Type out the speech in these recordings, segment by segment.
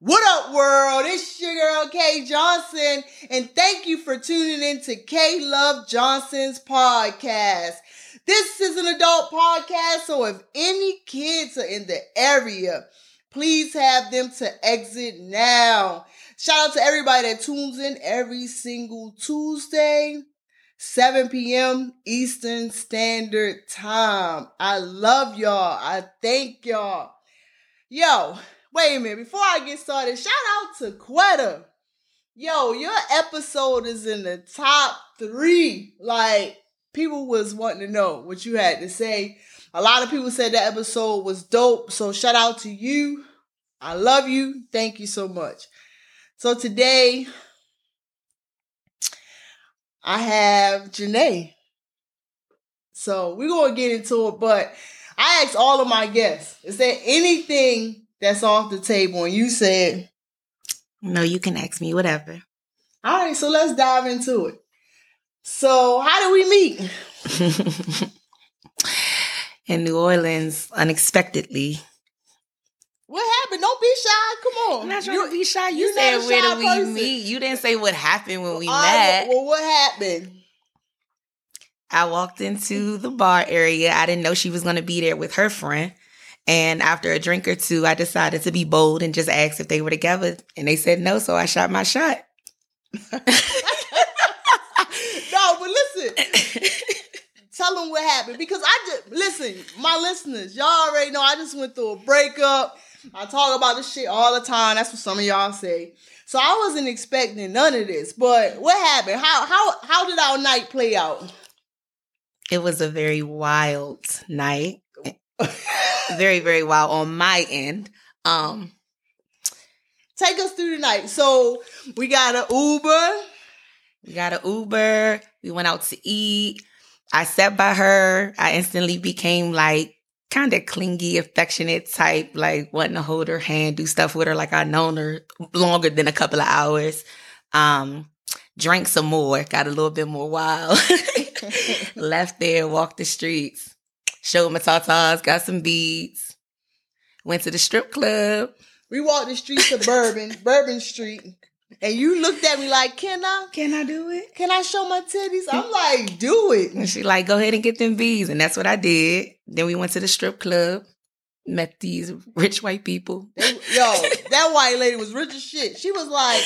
What up, world? It's your girl Kay Johnson, and thank you for tuning in to K Love Johnson's podcast. This is an adult podcast, so if any kids are in the area, please have them to exit now. Shout out to everybody that tunes in every single Tuesday, 7 p.m. Eastern Standard Time. I love y'all. I thank y'all. Yo, wait a minute. Before I get started, shout out to Quetta. Yo, your episode is in the top three. Like, people was wanting to know what you had to say. A lot of people said that episode was dope. So shout out to you. I love you. Thank you so much. So today I have Janae. So we're gonna get into it, but I asked all of my guests, is there anything that's off the table? And you said No, you can ask me whatever. All right, so let's dive into it. So how did we meet? In New Orleans, unexpectedly. What happened? Don't be shy. Come on. I'm not trying to be shy. You, said where did we person. meet? You didn't say what happened when we All right, met. well, what happened? I walked into the bar area. I didn't know she was going to be there with her friend. And after a drink or two, I decided to be bold and just asked if they were together. And they said no, so I shot my shot. no, but listen. Tell them what happened because I just listen, my listeners, y'all already know I just went through a breakup. I talk about this shit all the time. That's what some of y'all say. So I wasn't expecting none of this. But what happened? How how how did our night play out? It was a very wild night. Very, very wild on my end. Um, Take us through the night. So we got an Uber. We got an Uber. We went out to eat. I sat by her. I instantly became like kind of clingy, affectionate type, like wanting to hold her hand, do stuff with her like I'd known her longer than a couple of hours. Um, drank some more, got a little bit more wild. Left there, walked the streets, showed my tatas, got some beads, went to the strip club. We walked the streets of Bourbon, Bourbon Street, and you looked at me like, "Can I? Can I do it? Can I show my titties?" I'm like, "Do it." And she like, go ahead and get them beads. And that's what I did. Then we went to the strip club, met these rich white people. They- Yo, that white lady was rich as shit. She was like,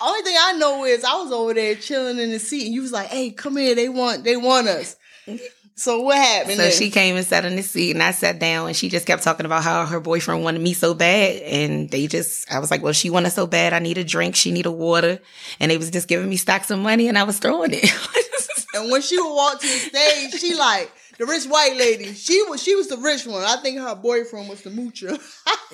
only thing I know is I was over there chilling in the seat, and you was like, "Hey, come here. They want, they want us." So what happened? So then? she came and sat in the seat and I sat down and she just kept talking about how her boyfriend wanted me so bad. And they just, I was like, well, she wanted so bad. I need a drink. She need a water. And they was just giving me stacks of money and I was throwing it. and when she would walk to the stage, she like the rich white lady. She was, she was the rich one. I think her boyfriend was the moocher.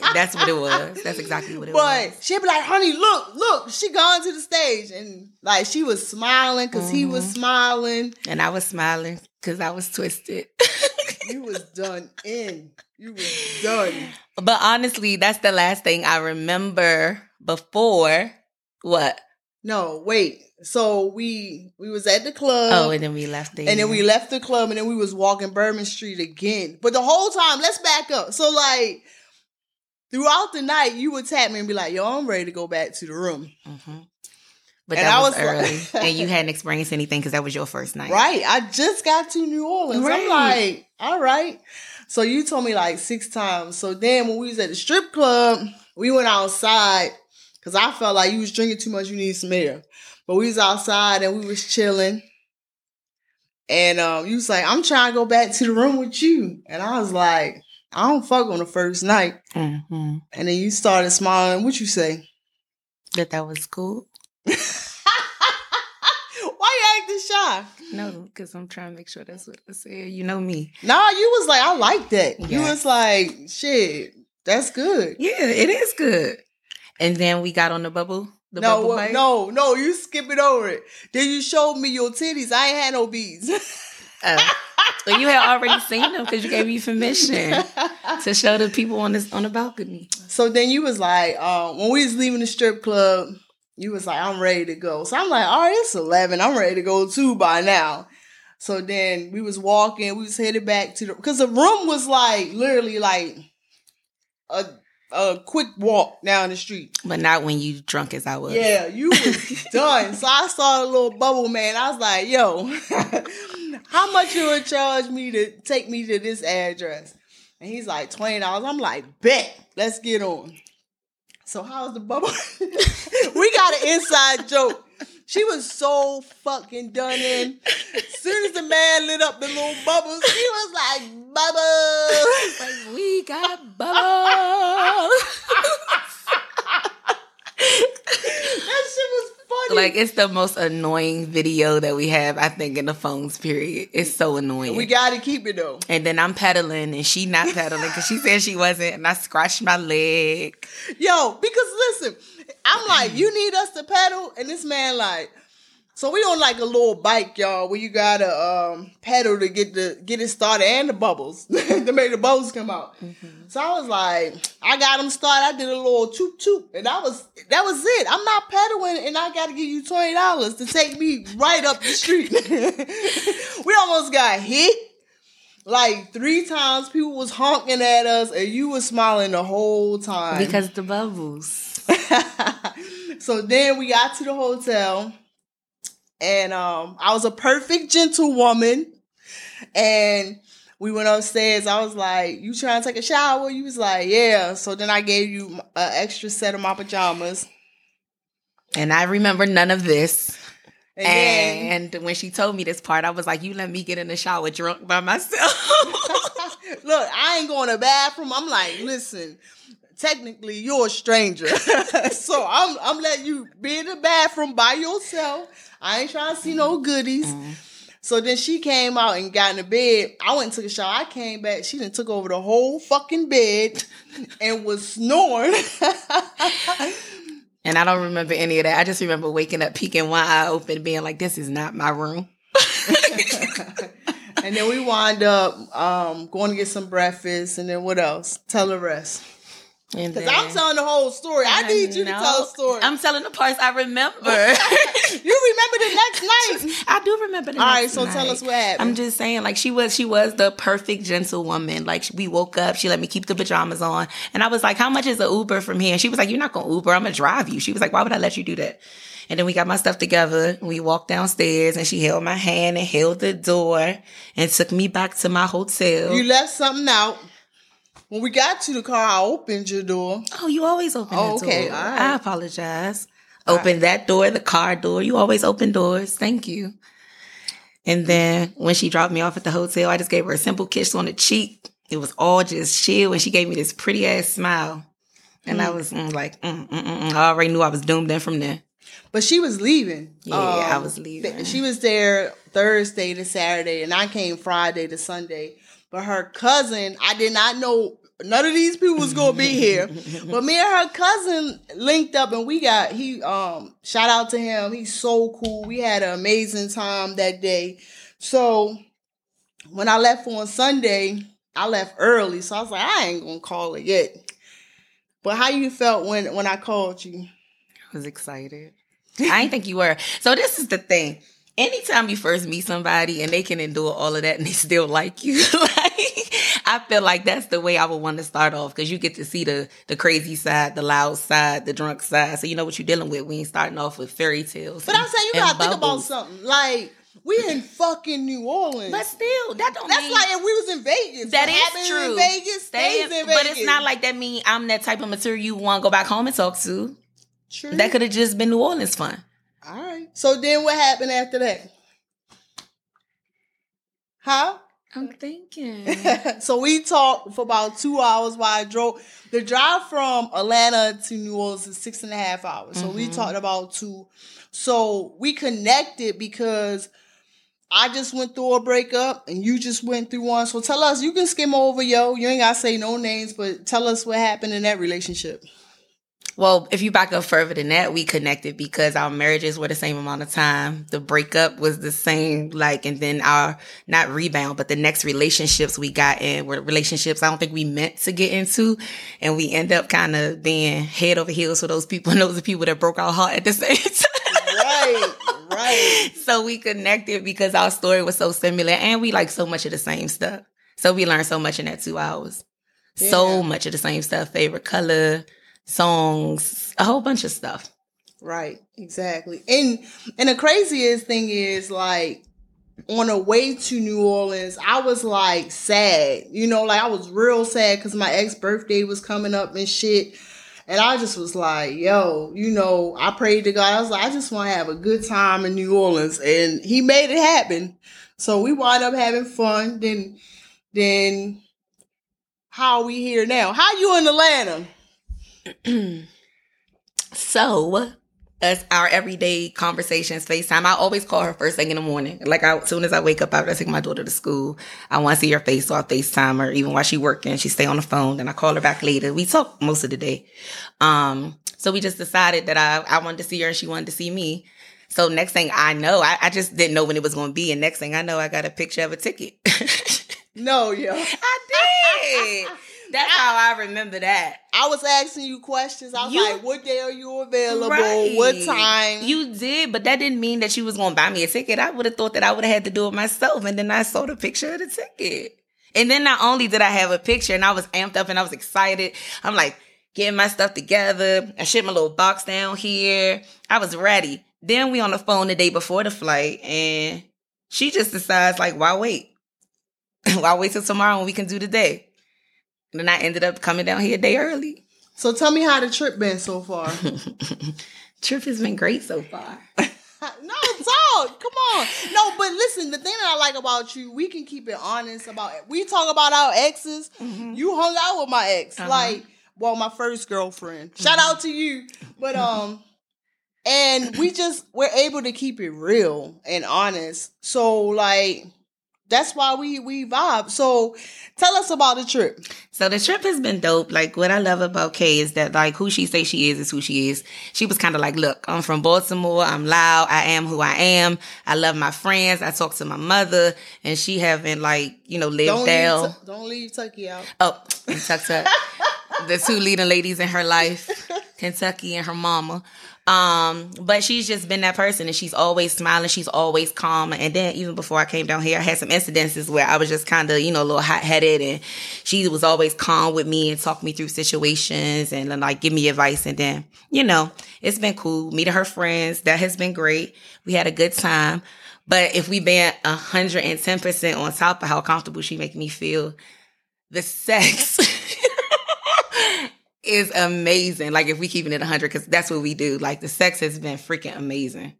That's what it was. That's exactly what it But was. But she'd be like, honey, look, look, she gone to the stage. And like she was smiling because he was Mm-hmm. smiling. And I was smiling because I was twisted. You was done in. You was done. But honestly, that's the last thing I remember before what? No, wait. So we we was at the club. Oh, and then we left the and then we left the club and then we was walking Bourbon Street again. But the whole time, let's back up. So like throughout the night, you would tap me and be like, yo, I'm ready to go back to the room. hmm But And that I was, was early, like- and you hadn't experienced anything because that was your first night, Right. I just got to New Orleans. I'm like, all right. So you told me like six times. So then when we was at the strip club, we went outside because I felt like you was drinking too much. You need some air. But we was outside and we was chilling. And um, you was like, I'm trying to go back to the room with you. And I was like, I don't fuck on the first night. hmm And then you started smiling. What you say? That that was cool. Why you acting shy? No, because I'm trying to make sure that's what I said. You know me. Nah, you was like, I like that. You was like, shit, that's good. Yeah, it is good. And then we got on the bubble. The no, bubble well, no, no, you skipping over it. Then you showed me your titties. I ain't had no beads. Oh. Well, you had already seen them because you gave me permission to show the people on this on the balcony. so then you was like, uh, when we was leaving the strip club, you was like, I'm ready to go. So I'm like, all right, it's 11. I'm ready to go too by now. So then we was walking, we was headed back to the, because the room was like, literally like a a quick walk down the street. But not when you drunk as I was. Yeah, you was done. So I saw a little bubble man. I was like, yo, how much you would charge me to take me to this address? And he's like, $20. I'm like, bet, let's get on. So how's the bubble? we got an inside joke. She was so fucking done in. As soon as the man lit up the little bubbles, he was like, bubbles. Like, we got bubbles. that shit was funny. Like, it's the most annoying video that we have, I think, in the phones, period. It's so annoying. we gotta keep it though. and then I'm pedaling and she not pedaling because she said she wasn't. And I scratched my leg. Yo, because listen, I'm like, you need us to pedal, and this man like, so we on like a little bike, y'all, where you gotta um pedal to get the get it started and the bubbles to make the bubbles come out. So I was like, I got them started. I did a little toot toot, and that was that was it. I'm not pedaling, and I gotta give you twenty dollars to take me right up the street. we almost got hit like three times. People was honking at us, and you was smiling the whole time Because of the bubbles. so then we got to the hotel and um I was a perfect gentlewoman and we went upstairs. I was like, "You trying to take a shower?" You was like, "Yeah." So then I gave you an extra set of my pajamas. And I remember none of this. And, And when she told me this part, I was like, you let me get in the shower drunk by myself. look, I ain't going to bathroom. I'm like, listen, technically you're a stranger. so I'm I'm letting you be in the bathroom by yourself. I ain't trying to see no goodies. So then she came out and got in the bed. I went and took a shower. I came back. She done took over the whole fucking bed and was snoring. and I don't remember any of that. I just remember waking up, peeking one eye open, being like, this is not my room. and then we wind up um, going to get some breakfast. And then what else? Tell the rest. And Because I'm telling the whole story. I need you to tell the story. I'm telling the parts I remember. you remember the next night. I do remember the next night. All right, so tell us what happened. I'm just saying, like she was, she was the perfect gentlewoman. Like we woke up, she let me keep the pajamas on, and I was like, "How much is the Uber from here?" And she was like, "You're not gonna Uber. I'm gonna drive you." She was like, "Why would I let you do that?" And then we got my stuff together. We walked downstairs, and she held my hand and held the door and took me back to my hotel. You left something out. When we got to the car, I opened your door. oh, you always open. Oh, the okay, door. all right. I apologize. Open that door, the car door. You always open doors. Thank you. And then when she dropped me off at the hotel, I just gave her a simple kiss on the cheek. It was all just chill, and she gave me this pretty ass smile. And I was mm, like, mm, mm, mm, mm. I already knew I was doomed then from there. But she was leaving. Yeah, Um, I was leaving. She was there Thursday to Saturday, and I came Friday to Sunday. But her cousin, I did not know none of these people was gonna be here. but me and her cousin linked up, and we got he um shout out to him. He's so cool. We had an amazing time that day. So when I left on Sunday, I left early, so I was like, I ain't gonna call it yet. But how you felt when when I called you? I was excited. I didn't think you were. So this is the thing. Anytime you first meet somebody and they can endure all of that and they still like you, like I feel like that's the way I would want to start off because you get to see the the crazy side, the loud side, the drunk side, so you know what you're dealing with. We ain't starting off with fairy tales. But and- I'm saying you gotta think about something. Like we in fucking New Orleans. But still, that don't That's mean like if we was in Vegas. that What is true. In Vegas Stay stays in, but Vegas. it's not like that. Mean I'm that type of material you want to go back home and talk to. True. That could have just been New Orleans fun. All right. So then what happened after that? Huh? I'm thinking. so we talked for about two hours while I drove. The drive from Atlanta to New Orleans is six and a half hours. So we Mhm. talked about two. So we connected because I just went through a breakup and you just went through one. So tell us, you can skim over, yo. You ain't gotta say no names, but tell us what happened in that relationship. Well, if you back up further than that, we connected because our marriages were the same amount of time. The breakup was the same, like, and then our, not rebound, but the next relationships we got in were relationships I don't think we meant to get into. And we end up kind of being head over heels for those people. And those are people that broke our heart at the same time. Right, right. so we connected because our story was so similar and we like so much of the same stuff. So we learned so much in that two hours. So much of the same stuff. Favorite color, songs, a whole bunch of stuff. Right, exactly. And and the craziest thing is like on the way to New Orleans, I was like sad. You know, like I was real sad because my ex birthday was coming up and shit. And I just was like, yo, you know, I prayed to God. I was like, I just want to have a good time in New Orleans. And he made it happen. So we wound up having fun. Then then how are we here now? How you in Atlanta? so, as our everyday conversations, FaceTime, I always call her first thing in the morning. Like, I, as soon as I wake up after I take my daughter to school, I want to see her face, so I FaceTime her. Even while she working, she stay on the phone. Then I call her back later. We talk most of the day. Um, so we just decided that I, I wanted to see her and she wanted to see me. So next thing I know, I, I just didn't know when it was going to be. And next thing I know, I got a picture of a ticket. No, yo. I did. That's how I remember that. I was asking you questions. I was You- like, what day are you available? Right. What time? You did, but that didn't mean that you was gonna buy me a ticket. I would have thought that I would have had to do it myself. And then I saw the picture of the ticket. And then not only did I have a picture and I was amped up and I was excited, I'm like getting my stuff together. I shipped my little box down here. I was ready. Then we on the phone the day before the flight and she just decides like, why wait? why wait till tomorrow when we can do the day? And then I ended up coming down here a day early. so tell me how the trip been so far. Trip has been great so far. no, talk. Come on. No, but listen, the thing that I like about you, we can keep it honest about it. We talk about our exes. You hung out with my ex. Uh-huh. Like, well, my first girlfriend. Shout out to you. But um and we just we're able to keep it real and honest. So like that's why we we vibe. So tell us about the trip. So the trip has been dope. Like what I love about Kay is that like who she say she is is who she is. She was kind of like, look, I'm from Baltimore. I'm loud. I am who I am. I love my friends. I talk to my mother, and she haven't like you know lived Don't down. leave, Tu- don't leave Tucky out. Oh, Kentucky. the two leading ladies in her life, Kentucky and her mama. Um, but she's just been that person and she's always smiling, she's always calm. And then even before I came down here, I had some incidences where I was just kind of, you know, a little hot headed and she was always calm with me and talk me through situations and like give me advice. And then, you know, it's been cool. Meeting her friends, that has been great. We had a good time. But if we been hundred and ten percent on top of how comfortable she make me feel, the sex is amazing. Like if we keeping it 100, because that's what we do. Like the sex has been freaking amazing.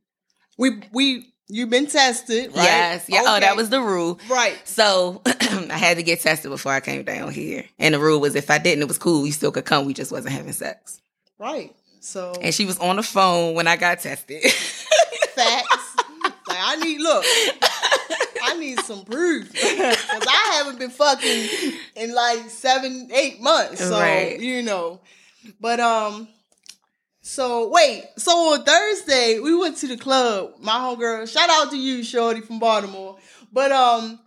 We we you've been tested, right? Yes. Yeah. Oh, that was the rule. right. So I had to get tested before I came down here. And the rule was if I didn't, it was cool. We still could come. We just wasn't having sex. Right. So And she was on the phone when I got tested. facts. like I need look. I need some proof haven't been fucking in like seven, eight months. So Right. you know, but um, so wait, so on Thursday we went to the club. My homegirl, shout out to you, Shorty from Baltimore. But um,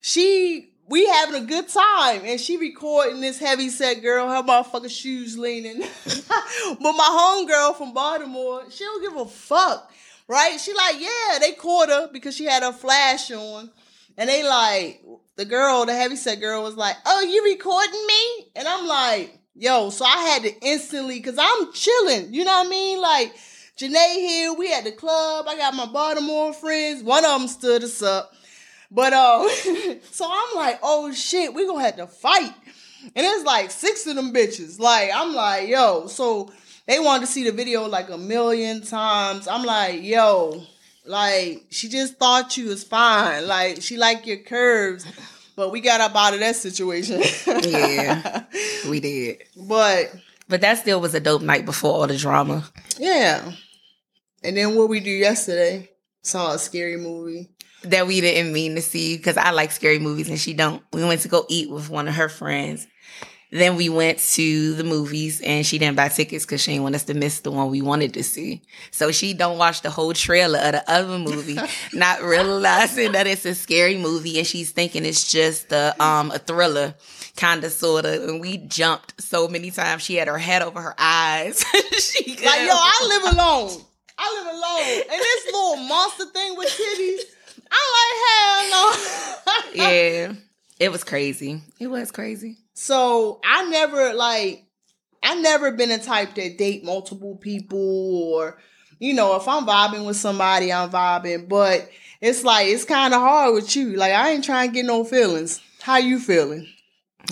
she we having a good time and she recording this heavy set girl, her motherfucking shoes leaning. but my homegirl from Baltimore, she don't give a fuck. Right? She like, yeah, they caught her because she had her flash on. And they like, the girl, the heavy set girl was like, oh, you recording me? And I'm like, yo, so I had to instantly, cause I'm chilling. You know what I mean? Like, Janae here, we at the club. I got my Baltimore friends. One of them stood us up. But um, so I'm like, oh shit, we gonna have to fight. And it's like six of them bitches. Like, I'm like, yo, so they wanted to see the video like a million times. I'm like, yo, like, she just thought you was fine. Like, she like your curves. But we got up out of that situation. Yeah. we did. But But that still was a dope night before all the drama. yeah. And then what we do yesterday, saw a scary movie. that we didn't mean to see because I like scary movies and she don't. We went to go eat with one of her friends. Then we went to the movies and she didn't buy tickets because she didn't want us to miss the one we wanted to see. So she don't watch the whole trailer of the other movie, not realizing that it's a scary movie and she's thinking it's just a um a thriller, kind of sort of. And we jumped so many times. She had her head over her eyes. she Like, yo, I live alone. I live alone. And this little monster thing with titties, I'm like, hell no. yeah, it was crazy. It was crazy. So I never like I never been a type that date multiple people or you know, if I'm vibing with somebody, I'm vibing. But it's like it's kind of hard with you. Like I ain't trying to get no feelings. How you feeling?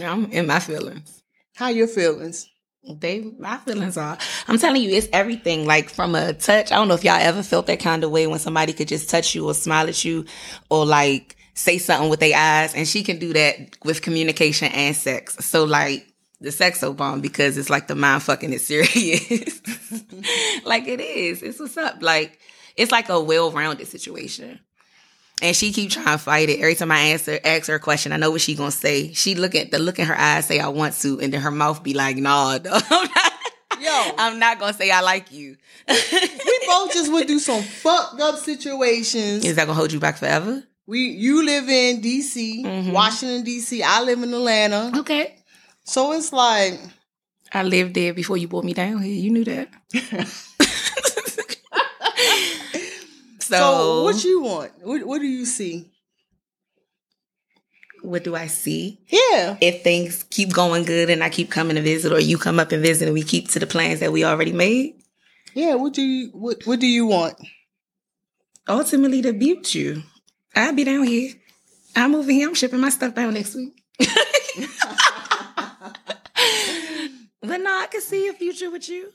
I'm in my feelings. How your feelings? They my feelings are. I'm telling you, it's everything. Like from a touch. I don't know if y'all ever felt that kind of way when somebody could just touch you or smile at you or like say something with their eyes, and she can do that with communication and sex. So like the sex so bomb because it's like the mind fucking is serious. like it is. It's what's up. Like it's like a well rounded situation. And she keep trying to fight it. Every time I answer ask her a question, I know what she gonna say. She look at the look in her eyes, say I want to, and then her mouth be like, nah, no, I'm not, Yo. I'm not gonna say I like you. we both just went through some fucked up situations. Is that gonna hold you back forever? We you live in DC, Mhm. Washington DC. I live in Atlanta. Okay. So it's like I lived there before you brought me down here. You knew that. so, so, what you want? What, what do you see? what do I see? Yeah. If things keep going good and I keep coming to visit, or you come up and visit, and we keep to the plans that we already made, Yeah, what do you what what do you want? ultimately to be with you. I'll be down here. I'm moving here. I'm shipping my stuff down next week. but no, I can see a future with you.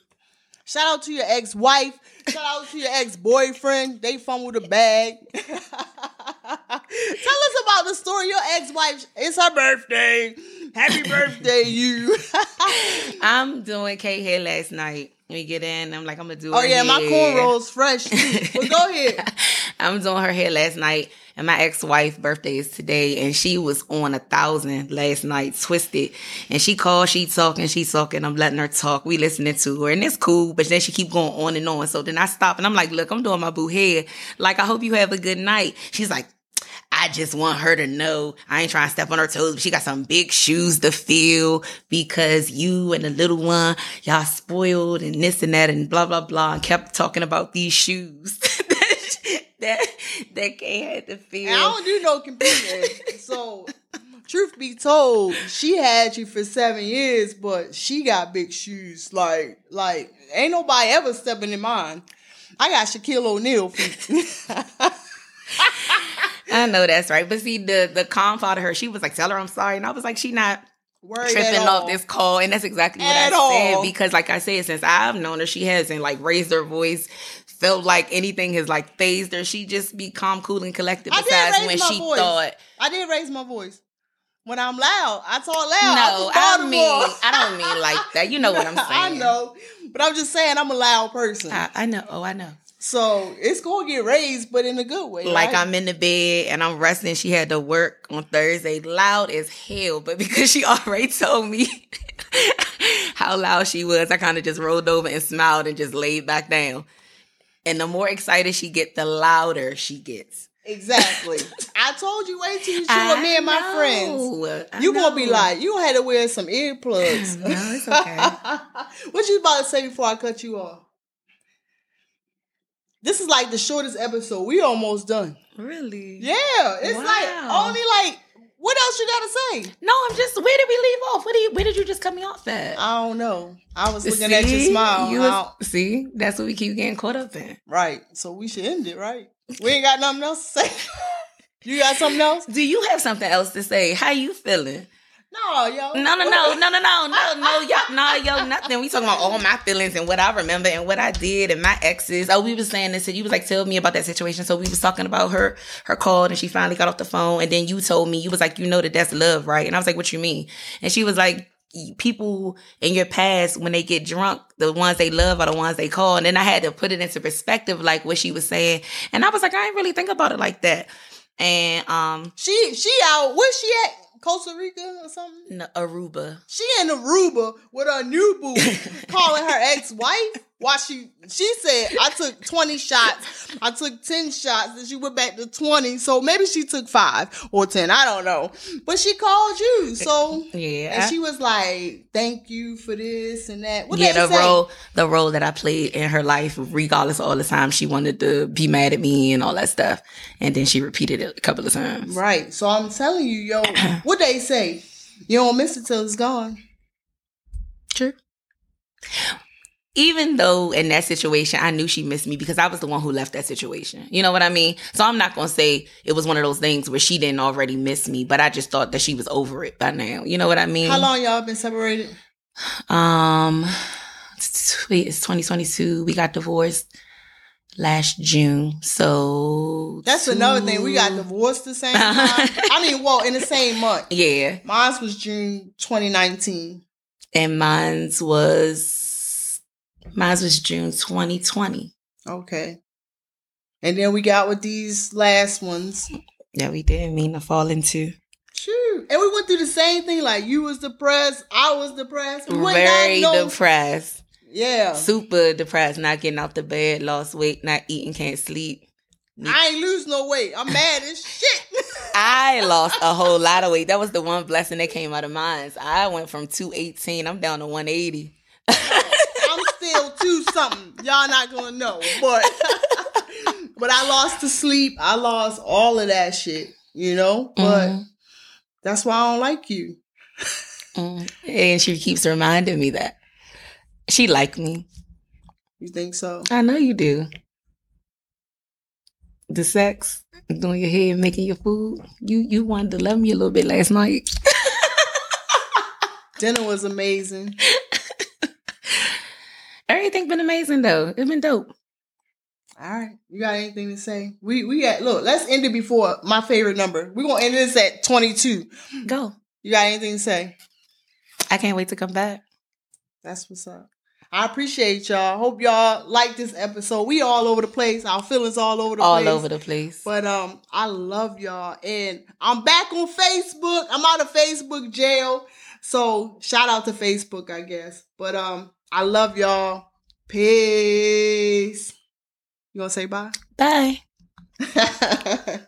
Shout out to your ex-wife. Shout out to your ex-boyfriend. They fumbled a bag. Tell us about the story. Your ex-wife, it's her birthday. Happy birthday, you. I'm doing Kay hair last night. We get in. I'm like, I'm gonna do. oh yeah, my hair. cornrows fresh. But go ahead. I'm doing her hair last night, and my ex-wife's birthday is today, and she was on a thousand last night, twisted. And she called, she talking, she talking. I'm letting her talk. We listening to her, and it's cool. But then she keep going on and on. So then I stop, and I'm like, look, I'm doing my boo head Like, I hope you have a good night. She's like. I just want her to know I ain't trying to step on her toes. But she got some big shoes to fill because you and the little one, y'all spoiled and this and that and blah blah blah. And kept talking about these shoes that that can't have to feel. And I don't do no computer. so, truth be told, she had you for seven years, but she got big shoes. Like, like ain't nobody ever stepping in mine. I got Shaquille O'Neal feet. I know that's right. But see, the the calm thought of her, she was like, "Tell her I'm sorry," and I was like, "She not." Worried tripping off this call, and that's exactly what At I all. said. Because, like I said, since I've known her, she hasn't like raised her voice, felt like anything has like fazed her. She just be calm, cool, and collected. I Besides raise when my she voice. thought, I did raise my voice. When I'm loud, I talk loud. no, I'm I mean, I don't mean like that. You know what I'm saying? I know, but I'm just saying I'm a loud person. I, I know. Oh, I know. so it's gonna get raised, but in a good way. Like right? I'm in the bed and I'm resting. She had to work on Thursday, loud as hell. But because she already told me how loud she was, I kind of just rolled over and smiled and just laid back down. And the more excited she get, the louder she gets. Exactly. I told you, wait till you with me and my friends. You gonna be like, you had to wear some earplugs. No, it's okay. what you about to say before I cut you off? This is like the shortest episode. We almost done. really? Yeah, it's Wow. like only like what else you gotta say? No, I'm just. Where did we leave off? Where did you, where did you just cut me off at? I don't know. I was looking at your smile. You was- see, that's what we keep getting caught up in. right. So we should end it, right? We ain't got nothing else to say. you got something else? Do you have something else to say? How you feeling? No, yo. No, no, no, no, no, no, no, no, yo, no, yo, nothing. We talking about all my feelings and what I remember and what I did and my exes. Oh, we was saying this, and you was like, tell me about that situation. So we was talking about her, her call, and she finally got off the phone. And then you told me, you was like, you know that that's love, right? And I was like, what you mean? And she was like, people in your past, when they get drunk, the ones they love are the ones they call. And then I had to put it into perspective, like what she was saying. And I was like, I didn't really think about it like that. And um, She she out. Where's she at? Costa Rica or something? no, Aruba. She in Aruba with her new boo calling her ex-wife. While she she said, I took 20 shots. I took 10 shots, and she went back to 20. So maybe she took five or 10. I don't know. But she called you. So Yeah. and she was like, Thank you for this and that. What yeah, the say? role the role that I played in her life, regardless of all the time she wanted to be mad at me and all that stuff. And then she repeated it a couple of times. Right. So I'm telling you, yo, what they say? You don't miss it till it's gone. True. Even though in that situation, I knew she missed me because I was the one who left that situation. You know what I mean? So I'm not going to say it was one of those things where she didn't already miss me, but I just thought that she was over it by now. You know what I mean? How long y'all been separated? Um, it's 2022. We got divorced last June. So that's two... another thing. We got divorced the same time. I mean, well, in the same month. Yeah. Mine was June 2019. And mine's was mine's was June 2020. Okay. And then we got with these last ones. Yeah, we didn't mean to fall into. True. And we went through the same thing. Like you was depressed, I was depressed. We Very no... depressed. Yeah. Super depressed, not getting off the bed, lost weight, not eating, can't sleep. I ain't lose no weight. I'm mad as shit. I lost a whole lot of weight. That was the one blessing that came out of mine. I went from 218, I'm down to 180. I'm still two something. Y'all not gonna know. But but I lost the sleep. I lost all of that shit, you know? But mm-hmm. that's why I don't like you. Mm. And she keeps reminding me that. She like me. You think so? I know you do. The sex, doing your hair, making your food. You you wanted to love me a little bit last night. Dinner was amazing. Everything been amazing though. It's been dope. All right. You got anything to say? We we got look, let's end it before my favorite number. We're gonna end this at 22. Go. You got anything to say? I can't wait to come back. That's what's up. I appreciate y'all. Hope y'all like this episode. We all over the place. Our feelings all over the all place. All over the place. But um, I love y'all. And I'm back on Facebook. I'm out of Facebook jail. So shout out to Facebook, I guess. But um, I love y'all. Peace. You gonna say bye? Bye.